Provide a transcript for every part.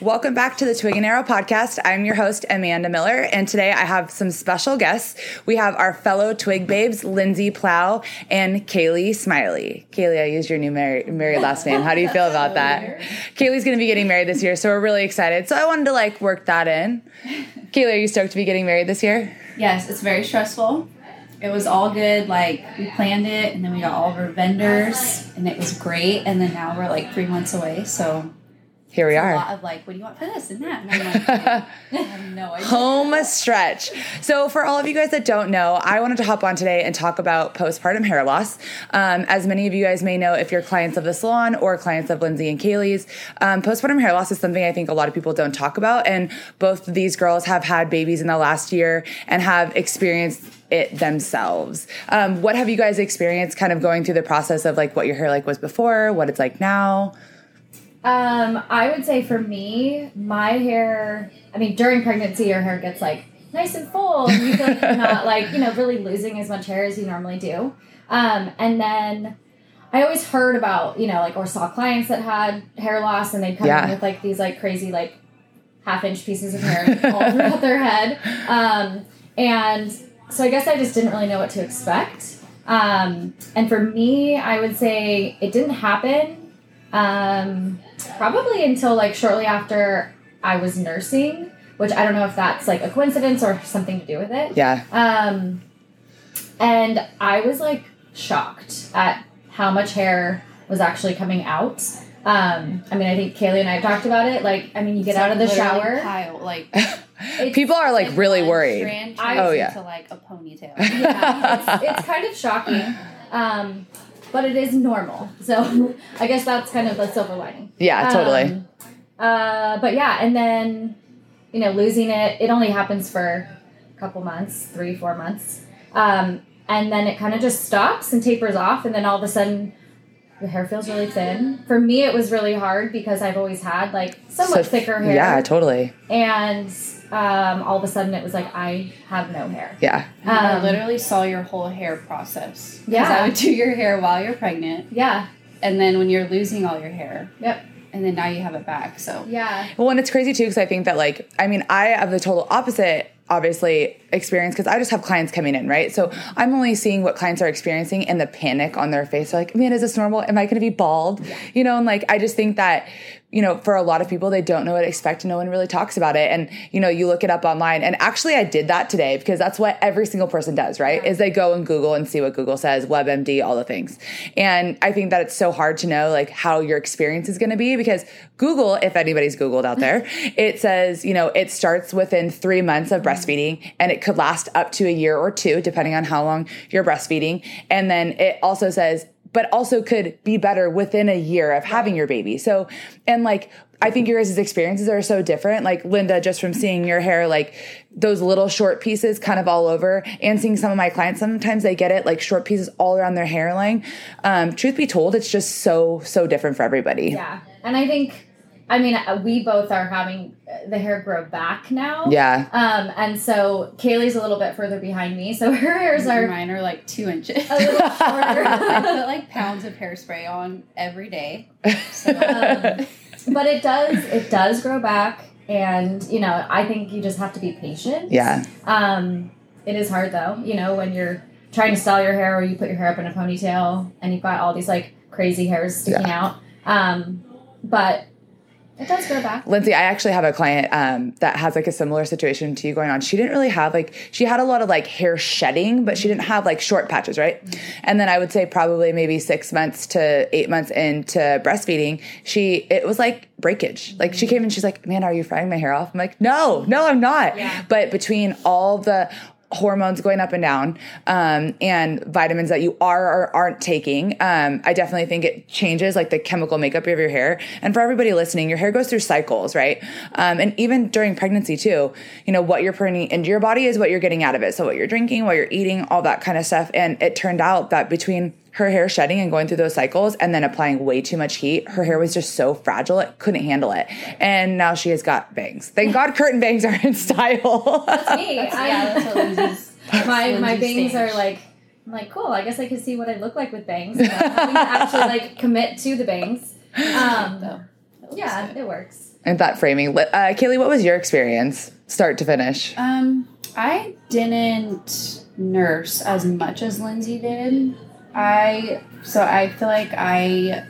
Welcome back to the Twig and Arrow podcast. I'm your host, Amanda Miller, and today I have some special guests. We have our fellow Twig babes, Lindsay Plow and Kaylee Smiley. Kaylee, I used your new married, married last name. How do you feel about that? Kaylee's going to be getting married this year, so we're really excited. So I wanted to like work that in. Kaylee, are you stoked to be getting married this year? Yes, it's very stressful. It was all good. Like we planned it, and then we got all of our vendors, and it was great. And then now we're like three months away, so Here we are. a lot of like, what do you want for this and that? And I'm like, I have no idea. home stretch. So, for all of you guys that don't know, I wanted to hop on today and talk about postpartum hair loss. Um, as many of you guys may know, if you're clients of the salon or clients of Lindsay and Kaylee's, um, postpartum hair loss is something I think a lot of people don't talk about. And both of these girls have had babies in the last year and have experienced it themselves. Um, what have you guys experienced kind of going through the process of like what your hair like was before, what it's like now? Um, I would say for me, my hair. I mean, during pregnancy, your hair gets like nice and full, and you feel like you're not like you know really losing as much hair as you normally do. Um, and then I always heard about you know like or saw clients that had hair loss, and they'd come Yeah. in with like these like crazy like half inch pieces of hair all throughout their head. Um, and so I guess I just didn't really know what to expect. Um, and for me, I would say it didn't happen um, probably until like shortly after I was nursing, which I don't know if that's like a coincidence or something to do with it. Yeah. Um, and I was like shocked at how much hair was actually coming out. Um, I mean, I think Kaylee and I have talked about it. Like, I mean, you get out of the shower. pile, like it's- People are like really worried. strand I- Oh, yeah. into like a ponytail. yeah, it's, it's kind of shocking. Um, but it is normal. So I guess that's kind of the silver lining. Yeah, totally. Um, uh, but yeah, and then you know, losing it, it only happens for a couple months, three, four months, um, and then it kind of just stops and tapers off, and then all of a sudden. The hair feels really thin. For me, it was really hard because I've always had like somewhat So- thicker hair. Yeah, totally. And um, all of a sudden, it was like I have no hair. Yeah. I Um, literally saw your whole hair process. 'Cause Yeah. I would do your hair while you're pregnant, Yeah. and then when you're losing all your hair. Yep. And then now you have it back. So Yeah. Well, and it's crazy too because I think that like I mean I have the total opposite obviously experience because I just have clients coming in right so I'm only seeing what clients are experiencing and the panic on their face They're like man is this normal am I going to be bald you know and like I just think that you know for a lot of people they don't know what to expect. No one really talks about it. And you know you look it up online. And actually I did that today because that's what every single person does right? Is they go and Google and see what Google says WebMD all the things. And I think that it's so hard to know like how your experience is going to be because Google, if anybody's Googled out there, it says, you know, it starts within three months of breastfeeding mm-hmm. and it could last up to a year or two, depending on how long you're breastfeeding. And then it also says, but also could be better within a year of having your baby. So, and like, I think your guys' experiences are so different. Like Linda, just from seeing your hair, like those little short pieces kind of all over, and seeing some of my clients, sometimes they get it like short pieces all around their hairline. Um, truth be told, it's just so, so different for everybody. Yeah. And I think, I mean, uh, we both are having uh, the hair grow back now. Yeah. Um, and so Kaylee's a little bit further behind me, so her hairs are mine are like two inches. a little shorter. I put like pounds of hairspray on every day. So, Um, but it does, it does grow back, and you know, I think you just have to be patient. Yeah. Um, it is hard though, you know, when you're trying to style your hair or you put your hair up in a ponytail and you've got all these like crazy hairs sticking out. Um, but it does grow back. Lindsay, I actually have a client um, that has like a similar situation to you going on. She didn't really have like she had a lot of like hair shedding, but she didn't have like short patches, right? And then I would say probably maybe six months to eight months into breastfeeding, she it was like breakage. Like she came and she's like, "Man, are you frying my hair off?" I'm like, "No, no, I'm not." Yeah. But between all the hormones going up and down um, and vitamins that you are or aren't taking um, i definitely think it changes like the chemical makeup of your hair. And for everybody listening your hair goes through cycles right? Um, and even during pregnancy too you know what you're putting into your body is what you're getting out of it. So what you're drinking what you're eating all that kind of stuff. And it turned out that between her hair shedding and going through those cycles and then applying way too much heat her hair was just so fragile it couldn't handle it and now she has got bangs thank god curtain bangs are in style Me, yeah, I, that's what Lindsay's. my my bangs stage. are like I'm like cool. I guess I can see what I look like with bangs. You know, having to actually like commit to the bangs. Um, Though. Yeah, it works. And that framing. Uh, Kaylee, what was your experience, start to finish? Um, I didn't nurse as much as Lindsay did. I so I feel like I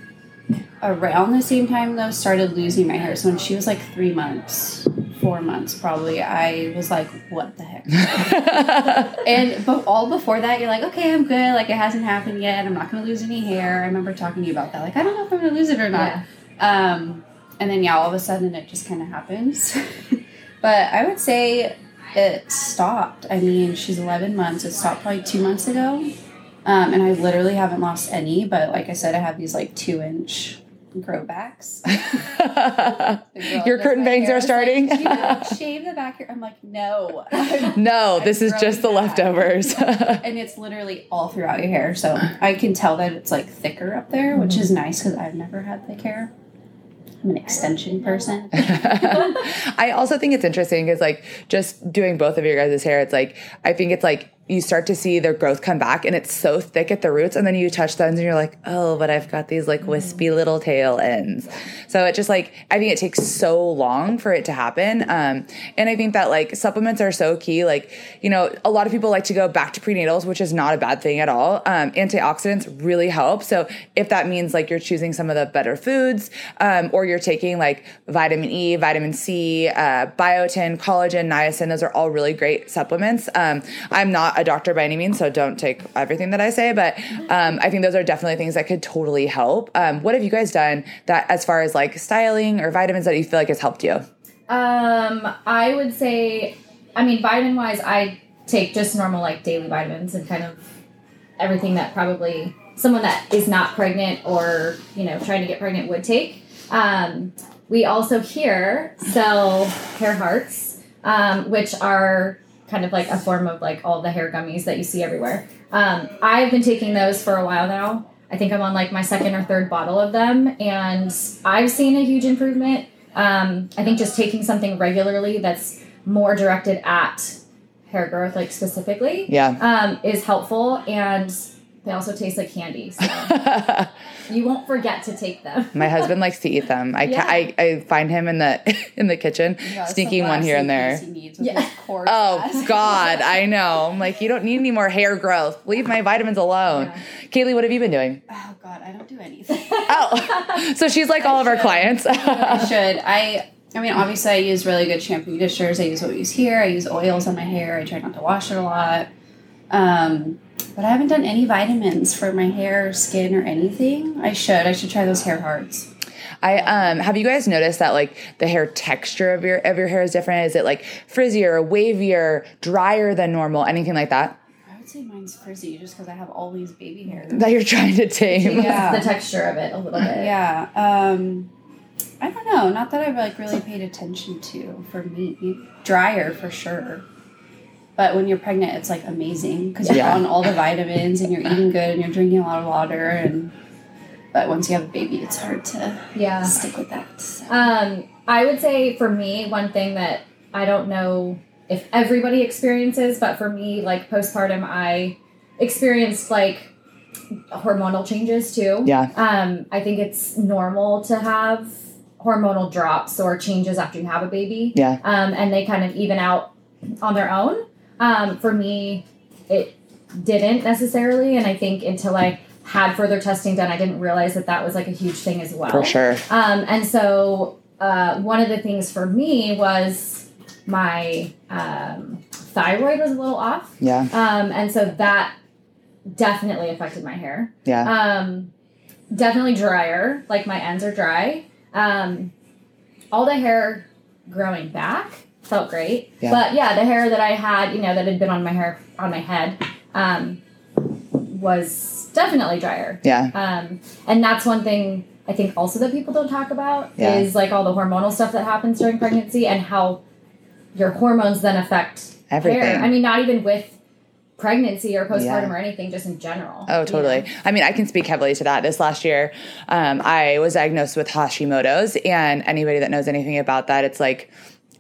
around the same time though started losing my hair. So when she was like three months, four months probably, I was like, what the heck? and but all before that, you're like, okay, I'm good. Like it hasn't happened yet. I'm not gonna lose any hair. I remember talking to you about that. Like I don't know if I'm gonna lose it or not. Yeah. Um, and then yeah, all of a sudden it just kind of happens. but I would say it stopped. I mean, she's 11 months. It stopped probably two months ago. Um, and I literally haven't lost any. But like I said, I have these like two inch growbacks. backs. Your curtain bangs are starting? Like, "Do you shave the back here. I'm like, no. no, this is just the back. leftovers. and it's literally all throughout your hair. So I can tell that it's like thicker up there, which is nice because I've never had thick hair. I'm an extension person. I also think it's interesting because, like, just doing both of your guys' hair, it's like, I think it's like you start to see their growth come back and it's so thick at the roots. And then you touch the ends and you're like, oh, but I've got these like wispy little tail ends. So it just like, I think it takes so long for it to happen. Um, and I think that like supplements are so key. Like, you know, a lot of people like to go back to prenatals, which is not a bad thing at all. Um, antioxidants really help. So if that means like you're choosing some of the better foods, um, or you're taking like vitamin E, vitamin C, uh, biotin, collagen, niacin, those are all really great supplements. Um, I'm not a doctor by any means, so don't take everything that I say, but um, I think those are definitely things that could totally help. Um, what have you guys done that as far as like styling or vitamins that you feel like has helped you? Um, I would say, I mean, vitamin wise, I take just normal like daily vitamins and kind of everything that probably someone that is not pregnant or you know trying to get pregnant would take. Um, we also here sell hair hearts, um, which are kind of like a form of like all the hair gummies that you see everywhere. Um, I've been taking those for a while now. I think I'm on like my second or third bottle of them, and I've seen a huge improvement. Um, I think just taking something regularly that's more directed at hair growth, like specifically, Yeah. um, is helpful. And they also taste like candy, so you won't forget to take them. My husband likes to eat them. I, ca- Yeah. I I find him in the in the kitchen sneaking one here and there. Yeah. Oh God, I know. I'm like, you don't need any more hair growth. Leave my vitamins alone. Kaylee, what have you been doing? Oh God, I don't do anything. Oh, so she's like all of our clients. I should. I. I mean, obviously, I use really good shampoo conditioners. I use what we use here. I use oils on my hair. I try not to wash it a lot. Um, but I haven't done any vitamins for my hair, or skin, or anything. I should. I should try those hair hearts. I um have you guys noticed that like the hair texture of your of your hair is different? Is it like frizzier, wavier, drier than normal, anything like that? I would say mine's frizzy just because I have all these baby hairs. That you're trying to tame. Yeah. the texture of it a little bit. Yeah. Um, I don't know. Not that I've like really paid attention to for me. Drier for sure. But when you're pregnant, it's like amazing because you're Yeah. on all the vitamins and you're eating good and you're drinking a lot of water. And but once you have a baby, it's hard to Yeah. stick with that. so. Um, I would say for me, one thing that I don't know if everybody experiences, but for me, like postpartum, I experienced like hormonal changes too. Yeah. Um, I think it's normal to have hormonal drops or changes after you have a baby. Yeah. Um, and they kind of even out on their own. Um, for me, it didn't necessarily, and I think until I had further testing done, I didn't realize that that was like a huge thing as well. For sure. Um, and so uh, one of the things for me was my um, thyroid was a little off. Yeah. Um, and so that definitely affected my hair. Yeah. Um, definitely drier, like my ends are dry. Um, all the hair growing back felt great. Yeah. But yeah, the hair that I had, you know, that had been on my hair, on my head, um, was definitely drier. Yeah. Um, and that's one thing I think also that people don't talk about Yeah. is like all the hormonal stuff that happens during pregnancy and how your hormones then affect Everything. hair. I mean, not even with pregnancy or postpartum Yeah. or anything, just in general. Oh, you totally. know? I mean, I can speak heavily to that. This last year, um, I was diagnosed with Hashimoto's, and anybody that knows anything about that, it's like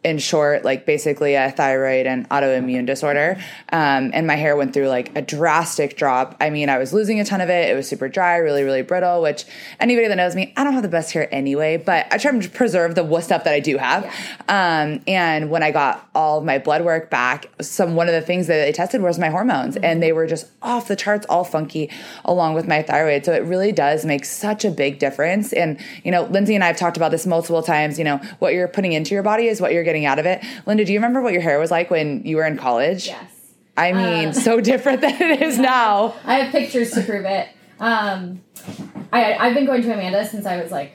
in short, like basically a thyroid and autoimmune disorder. Um, and my hair went through like a drastic drop. I mean, I was losing a ton of it. It was super dry, really, really brittle, which anybody that knows me, I don't have the best hair anyway, but I try to preserve the stuff that I do have. Um, and when I got all of my blood work back, some one of the things that they tested was my hormones, and they were just off the charts, all funky, along with my thyroid. So it really does make such a big difference. And, you know, Lindsay and I have talked about this multiple times. You know, what you're putting into your body is what you're getting out of it. Linda, do you remember what your hair was like when you were in college? Yes. I mean, Um, so different than it is now. I have pictures to prove it. Um, I, I've been going to Amanda since I was like,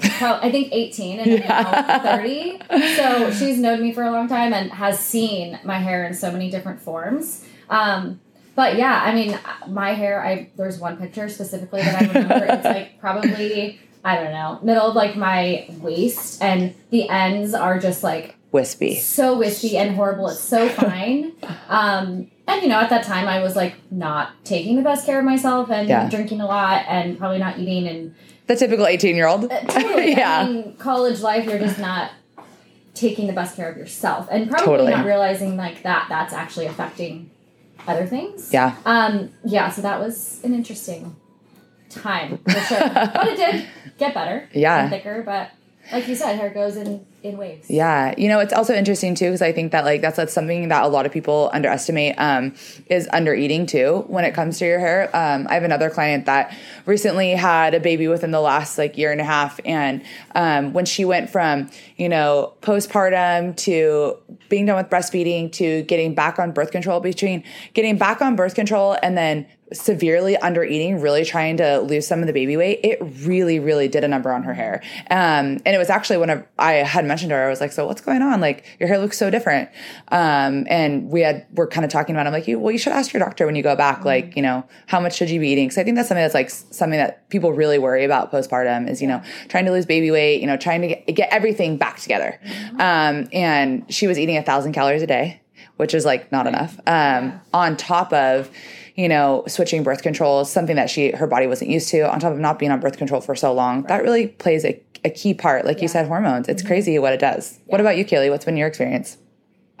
I think 18 and I'm now 30. So she's known me for a long time and has seen my hair in so many different forms. Um, but yeah, I mean, my hair, I there's one picture specifically that I remember. it's like probably, I don't know, middle of like my waist, and the ends are just like Wispy. so wispy and horrible. It's so fine. Um, and you know, at that time, I was like not taking the best care of myself and Yeah. drinking a lot and probably not eating and The typical 18 year old. uh, totally. yeah. I mean, college life, you're just not taking the best care of yourself and probably Totally. not realizing like that that's actually affecting other things. Yeah. Um, yeah, so that was an interesting time sure. but it did get better. Yeah. Thicker, but like you said, hair goes in, in waves. Yeah, you know, it's also interesting too because I think that like that's, that's something that a lot of people underestimate um, is under eating too when it comes to your hair. Um, I have another client that recently had a baby within the last like year and a half, and um, when she went from you know postpartum to being done with breastfeeding to getting back on birth control, between getting back on birth control and then severely under eating, really trying to lose some of the baby weight, it really, really did a number on her hair. Um, and it was actually when I, I had mentioned to her, I was like, "So what's going on? Like your hair looks so different." Um, and we had we're kind of talking about. It. I'm like, "You well, you should ask your doctor when you go back. Like, you know, how much should you be eating?" Because I think that's something that's like something that people really worry about postpartum is you know trying to lose baby weight, you know, trying to get, get everything back together. Um, and she was eating a thousand calories a day, which is like not enough. Um, on top of you know, switching birth control something that she her body wasn't used to. On top of not being on birth control for so long, that really plays a, a key part. Like you said, hormones. It's crazy what it does. What about you, Kaylee? What's been your experience?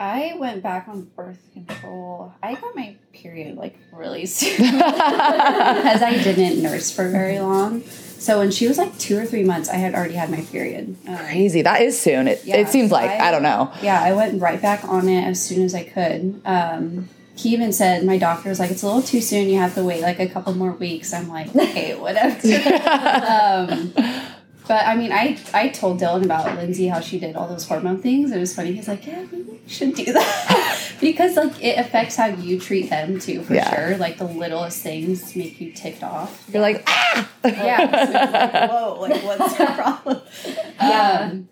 I went back on birth control. I got my period like really soon because I didn't nurse for very long. So when she was like two or three months, I had already had my period. Um, Crazy. That is soon. It Yeah, it seems like I, I- don't know. Yeah, I went right back on it as soon as I could. Um, he even said, my doctor was like, it's a little too soon. You have to wait like a couple more weeks. I'm like, okay, whatever. um, but I mean, I I told Dylan about Lindsay how she did all those hormone things. It was funny. He's like, yeah, maybe you should do that because like it affects how you treat them too, for Yeah. sure. Like the littlest things make you ticked off. You're like, ah! Yeah. so like, whoa, like what's the problem? Yeah. Um,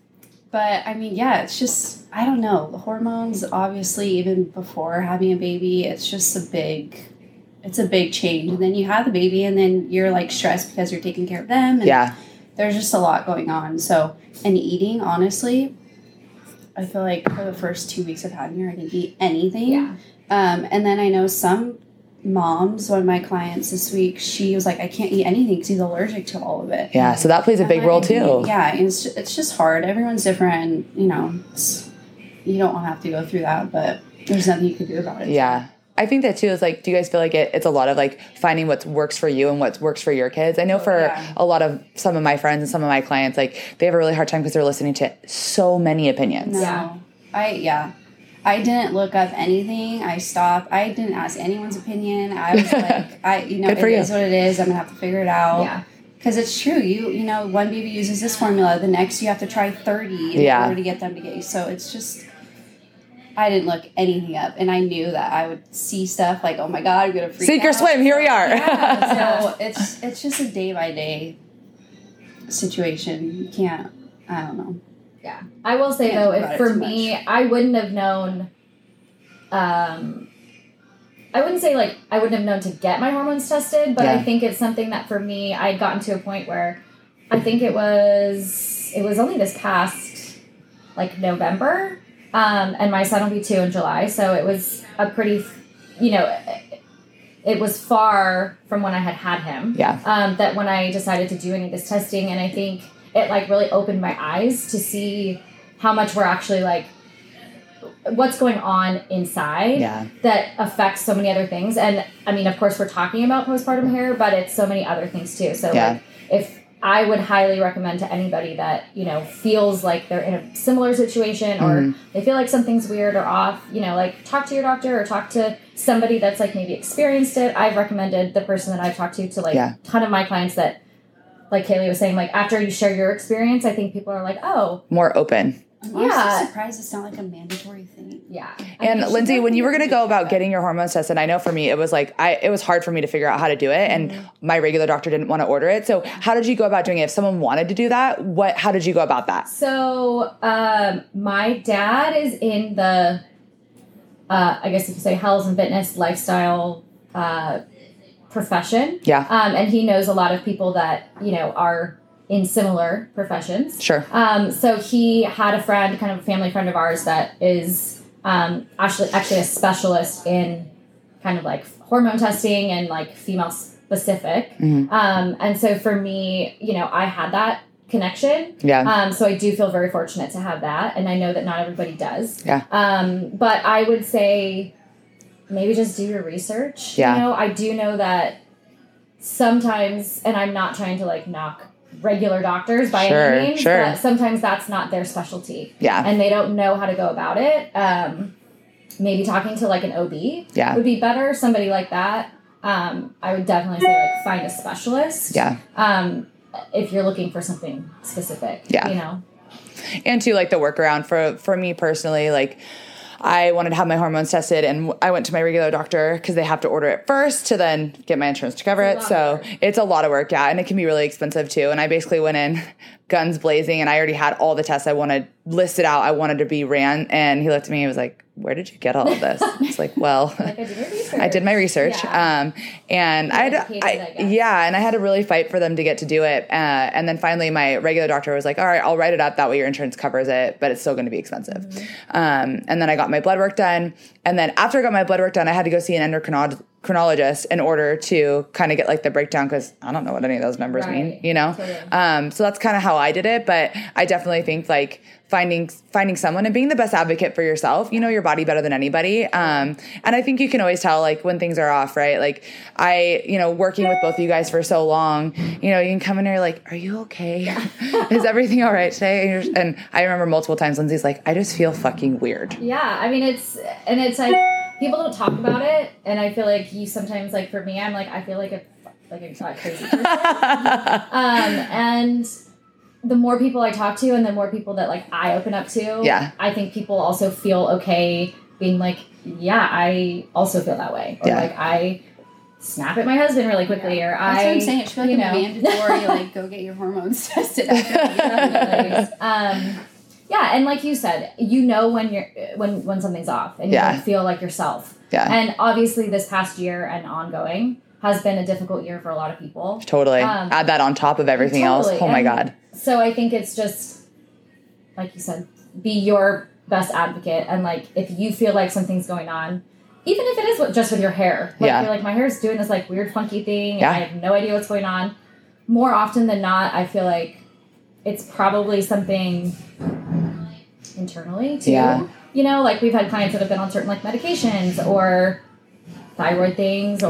but I mean, yeah, it's just I don't know. The hormones, obviously, even before having a baby, it's just a big it's a big change. And then you have the baby and then you're like stressed because you're taking care of them. And yeah, there's just a lot going on. So and eating, honestly, I feel like for the first two weeks of having her, I didn't eat anything. Yeah. Um, and then I know some moms, one of my clients this week, she was like, I can't eat anything because he's allergic to all of it. yeah. So that plays a big role too. Yeah, it's, it's just hard. Everyone's different. And, you know, it's, you don't want to have to go through that, but there's nothing you can do about it. Yeah. I think that too is like, do you guys feel like it, it's a lot of like finding what works for you and what works for your kids? I know oh, for yeah. a lot of some of my friends and some of my clients, like they have a really hard time because they're listening to so many opinions. No. Yeah. I, yeah. I didn't look up anything. I stopped. I didn't ask anyone's opinion. I was like, I, you know, Good it you. is what it is. I'm gonna have to figure it out. Yeah. Because it's true. You, you know, one baby uses this formula. The next, you have to try thirty in Yeah. order to get them to get you. So it's just. I didn't look anything up, and I knew that I would see stuff like, "Oh my god, I'm gonna freak Sink or swim, here we are. Yeah, so it's it's just a day by day situation. You can't. I don't know. Yeah. I will say though, if for me, much. I wouldn't have known. Um, I wouldn't say like I wouldn't have known to get my hormones tested, but Yeah. I think it's something that for me, I had gotten to a point where I think it was it was only this past like November, um, and my son will be two in July, so it was a pretty, you know, it was far from when I had had him Yeah. um, that when I decided to do any of this testing, and I think it like really opened my eyes to see how much we're actually like what's going on inside Yeah. that affects so many other things. And I mean, of course, we're talking about postpartum hair, but it's so many other things too. So, Yeah. like, if I would highly recommend to anybody that you know feels like they're in a similar situation or Mm-hmm. they feel like something's weird or off, you know, like talk to your doctor or talk to somebody that's like maybe experienced it. I've recommended the person that I've talked to to like Yeah. a ton of my clients that, like Kaylee was saying, like after you share your experience, I think people are like, oh, More open. I'm honestly Yeah. surprised it's not like a mandatory thing. yeah. And Lindsay, when you were gonna go about getting your hormones tested, I know for me it was like I it was hard for me to figure out how to do it, and my regular doctor didn't want to order it. So how did you go about doing it? If someone wanted to do that, what how did you go about that? So, um, my dad is in the, uh, I guess you could say, health and fitness lifestyle uh, profession. Yeah. Um, and he knows a lot of people that you know are in similar professions. Sure. Um, so he had a friend, kind of a family friend of ours, that is um, actually actually a specialist in kind of like hormone testing and like female specific. Mhm. Um, and so for me, you know, I had that connection. Yeah. Um, so I do feel very fortunate to have that, and I know that not everybody does. Yeah. Um, but I would say maybe just do your research. Yeah. You know, I do know that sometimes, and I'm not trying to like knock regular doctors by Sure, any means, sure. but sometimes that's not their specialty, yeah. and they don't know how to go about it. Um, maybe talking to like an OB Yeah. would be better. Somebody like that. Um, I would definitely say like find a specialist. Yeah. Um, if you're looking for something specific. Yeah. You know. and to like the workaround for for me personally like i wanted to have my hormones tested and i went to my regular doctor because they have to order it first to then get my insurance to cover it. It's so it's a lot of work yeah and it can be really expensive too. And i basically went in guns blazing and i already had all the tests i wanted listed out i wanted to be ran and he looked at me and was like where did you get all of this it's like well Like I did. I did my research, Yeah. um, and I, had, I, I yeah, and I had to really fight for them to get to do it. Uh, and then finally, my regular doctor was like, "All right, I'll write it up. That way, your insurance covers it, but it's still going to be expensive." Mm-hmm. Um, and then I got my blood work done, and then after I got my blood work done, I had to go see an endocrinologist chronologist in order to kind of get like the breakdown because I don't know what any of those numbers mean, you know. Totally. Um, so that's kind of how I did it, but I definitely think like finding finding someone and being the best advocate for yourself. You know your body better than anybody, um, and I think you can always tell like when things are off, right? Like I, you know, working with both of you guys for so long, you know, you can come in here like, "Are you okay? Is everything all right today?" And, you're, and I remember multiple times Lindsay's like, "I just feel fucking weird." Yeah, I mean it's and it's like people don't talk about it, and I feel like you sometimes like for me, I'm like I feel like a like a, a crazy person. um, and the more people I talk to, and the more people that like I open up to, Yeah. I think people also feel okay being like, yeah, I also feel that way, or Yeah. like I snap at my husband really quickly, or That's I. what I'm saying. It should be like a know. mandatory, like go get your hormones tested. After Definitely. um, yeah, and like you said, you know when you're when when something's off, and you Yeah. feel like yourself. Yeah, And obviously, this past year and ongoing has been a difficult year for a lot of people. totally. Um, Add that on top of everything else. Totally. Oh my god. So I think it's just like you said, be your best advocate, and like if you feel like something's going on. Even if it is just with your hair, like Yeah. you're like my hair is doing this like weird funky thing, and Yeah. I have no idea what's going on. More often than not, I feel like it's probably something internally too. Yeah. You know, like we've had clients that have been on certain like medications or thyroid things or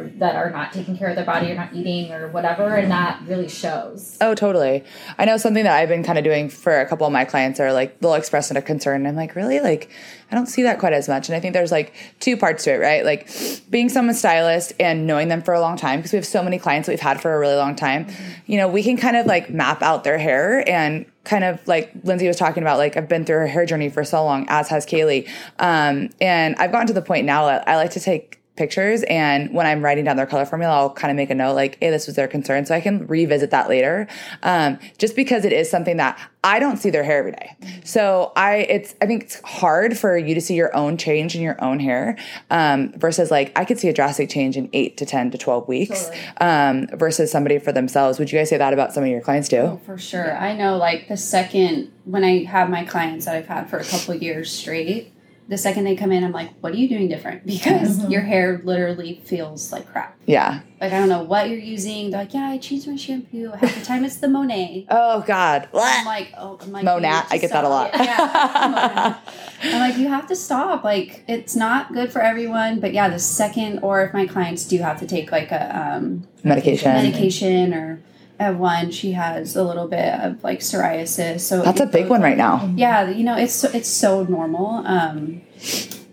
Mm-hmm. that are not taking care of their body or not eating or whatever and that really shows. Oh, totally. I know something that I've been kind of doing for a couple of my clients are like they'll express a concern. And I'm like, really? Like, I don't see that quite as much. And I think there's like two parts to it, right? Like being someone's stylist and knowing them for a long time because we have so many clients that we've had for a really long time. You know, we can kind of like map out their hair and kind of like Lindsay was talking about, like I've been through her hair journey for so long, as has Kaylee. Um, and I've gotten to the point now that I like to take pictures and when i'm writing down their color formula i'll kind of make a note like hey this was their concern so i can revisit that later um, just because it is something that i don't see their hair every day so i it's i think it's hard for you to see your own change in your own hair um, versus like i could see a drastic change in 8 to 10 to 12 weeks Totally. um, versus somebody for themselves would you guys say that about some of your clients too Oh, for sure. I know, like, the second when I have my clients that I've had for a couple years straight, the second they come in, I'm like, what are you doing different? Because your hair literally feels like crap. Yeah. Like I don't know what you're using. They're like, yeah, I changed my shampoo. Half the time it's the Monat. Oh God. I'm like, oh, like, Monat. I get that a stop. lot. Yeah. I'm like, you have to stop. Like, it's not good for everyone. But yeah, the second, or if my clients do have to take like a um, Medication. medication, or I have one, she has a little bit of like psoriasis. So That's a big one right now. yeah, you know, it's so, it's so normal. Um,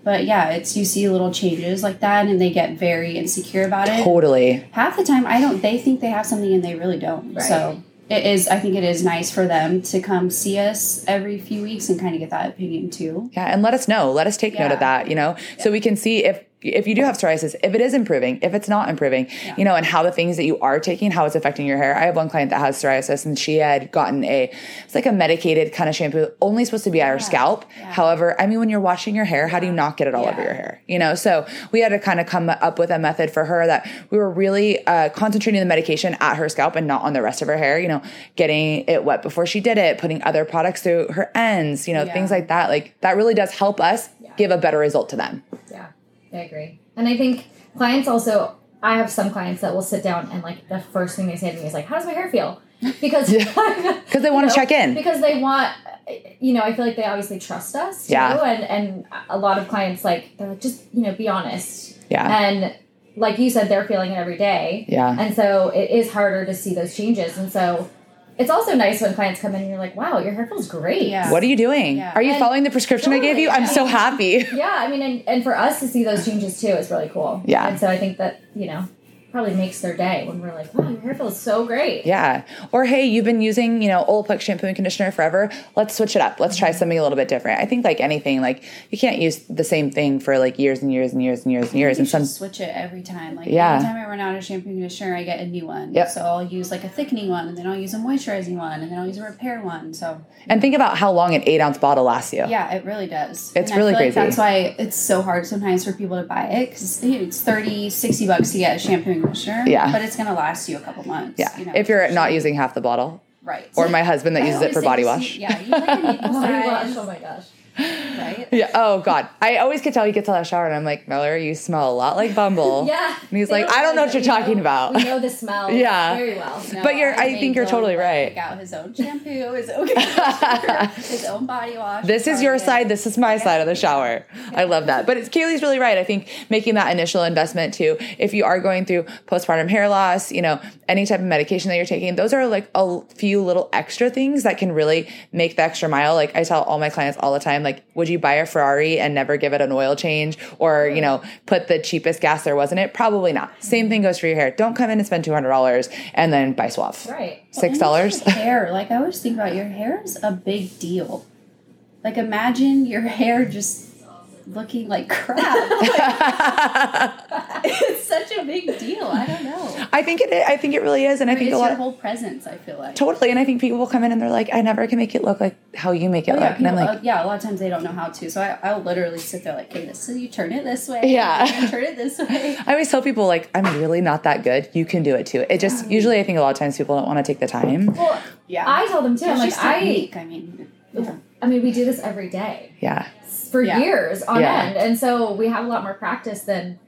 but yeah, it's you see little changes like that, and they get very insecure about it. Totally. Half the time, I don't. They think they have something, and they really don't. Right. So it is. I think it is nice for them to come see us every few weeks and kind of get that opinion too. Yeah, and let us know. Let us take note of that, you know, so we can see if if you do have psoriasis, if it is improving, if it's not improving, you know, and how the things that you are taking, how it's affecting your hair. I have one client that has psoriasis and she had gotten a it's like a medicated kind of shampoo, only supposed to be at her scalp. However, I mean when you're washing your hair, how do you not get it all over your hair? You know, so we had to kind of come up with a method for her that we were really uh, concentrating the medication at her scalp and not on the rest of her hair, you know, getting it wet before she did it, putting other products through her ends, you know, Yeah. things like that. Like that really does help us give a better result to them. Yeah, I agree. And I think clients also, I have some clients that will sit down and like the first thing they say to me is like, "How does my hair feel?" Because Because they want to check in. because they want you know i feel like they obviously trust us too, Yeah. and and a lot of clients like they're like just you know be honest Yeah. and like you said they're feeling it every day Yeah. and so it is harder to see those changes and so it's also nice when clients come in and you're like wow your hair feels great Yeah. What are you doing? Yeah. Are you And- following the prescription I gave you? I'm so happy. yeah i mean and, and for us to see those changes too is really cool Yeah. and so i think that you know probably makes their day when we're like wow your hair feels so great Yeah. Or hey, you've been using, you know, Olaplex shampoo and conditioner forever. Let's switch it up. Let's try mm-hmm. something a little bit different. I think like anything, like you can't use the same thing for like years and years and years and years and years. And some switch it every time. Like Yeah. every time I run out of shampoo and conditioner, I get a new one. Yep. So I'll use like a thickening one, and then I'll use a moisturizing one, and then I'll use a repair one. So and think about how long an eight ounce bottle lasts you. yeah, it really does. It's And really feel like crazy. that's why it's so hard sometimes for people to buy it because it's 30, 60 bucks to get a shampoo and conditioner. Yeah. But it's gonna last you a couple months. Yeah. You know, if you're not especially- using half the bottle. right. Or my husband that I uses it for body just- wash. Yeah, you like an equal oh my gosh right? Yeah. Oh God. I always could tell he gets out of the shower and I'm like, Miller, you smell a lot like Bumble. yeah And he's like, I don't know what you're talking know- about. we know the smell Yeah. very well No, But you're- I made think you're totally right. Pick out his own shampoo, his own his own body wash. This is your side. This is my side of the shower. I love that. But it's Kaylee's really right. I think making that initial investment too, if you are going through postpartum hair loss, you know, any type of medication that you're taking, those are like a few little extra things that can really make the extra mile. Like I tell all my clients all the time, like, would you buy a Ferrari and never give it an oil change or, you know, put the cheapest gas there wasn't it? Probably not. Same thing goes for your hair. Don't come in and spend $200 and then buy Suave. right Six dollars. hair. Like I always think about your hair is a big deal. Like imagine your hair just looking like crap. it's such a big deal. I don't know. I think it. I think it really is, and I think it's a your lot. whole presence. I feel like. Totally, and I think people will come in and they're like, "I never can make it look like how you make it Oh, look," yeah, and I'm like, uh, yeah, a lot of times they don't know how to. So I, I'll literally sit there like, okay, this so you turn it this way. Yeah. turn it this way. I always tell people like, "I'm really not that good. You can do it too." It just usually, I think a lot of times people don't want to take the time. well Yeah. i tell them too i'm like i. I mean, yeah. i mean we do this every day Yeah, for Yeah. years on Yeah. end and so we have a lot more practice than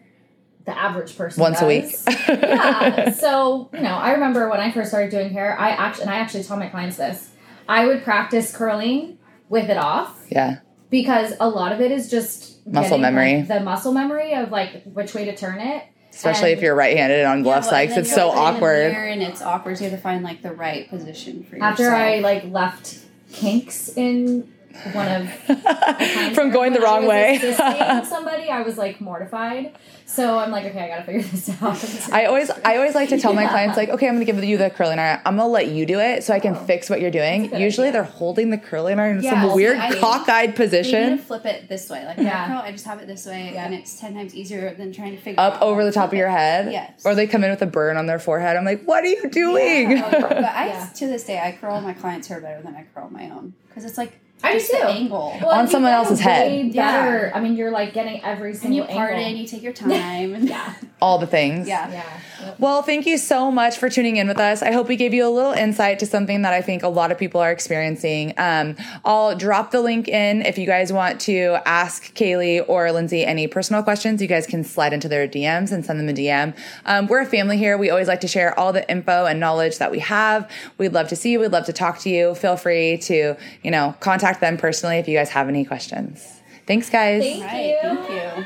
the average person once a week. yeah. So, you know, I remember when I first started doing hair, I actually and I actually tell my clients this. I would practice curling with it off yeah, because a lot of it is just Muscle getting, memory. like, the muscle memory of like which way to turn it. especially if you're right-handed and on glove Yeah, well, sides. It's so look in the awkward. And it's awkward. So you have to find like the right position for yourself. After I like left kinks in one of From going the wrong way. somebody, I was like mortified. So I'm like, okay, I gotta figure this out. I always, I always like to tell my Yeah. clients like, okay, I'm to give you the curling iron. I'm to let you do it so I can Oh. fix what you're doing. That's a good Usually idea. they're holding the curling iron in Yeah, some weird I cockeyed position to flip it this way. Like Yeah. curl, I just have it this way, Yeah. and it's ten times easier than trying to figure up over the top of your it. head. Yes. Or they come in with a burn on their forehead. I'm like, what are you doing? Yeah. but I, to this day, I curl my clients' hair better than I curl my own because it's like I do just the too. angle. Well, On someone else's head. way Yeah. Better. I mean, you're like getting every and single you part it angle. and you take your time. Yeah. All the things. Yeah. Yeah. Well, thank you so much for tuning in with us. I hope we gave you a little insight to something that I think a lot of people are experiencing. Um, I'll drop the link in if you guys want to ask Kaylee or Lindsay any personal questions. You guys can slide into their DMs and send them a DM. Um, we're a family here. We always like to share all the info and knowledge that we have. We'd love to see you. We'd love to talk to you. Feel free to, you know, contact them personally if you guys have any questions. Thanks, guys. Thank Right. you. Thank you.